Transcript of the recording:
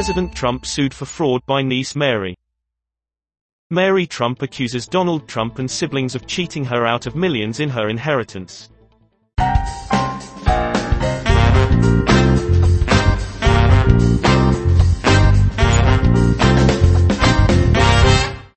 President Trump sued for fraud by niece Mary. Mary Trump accuses Donald Trump and siblings of cheating her out of millions in her inheritance.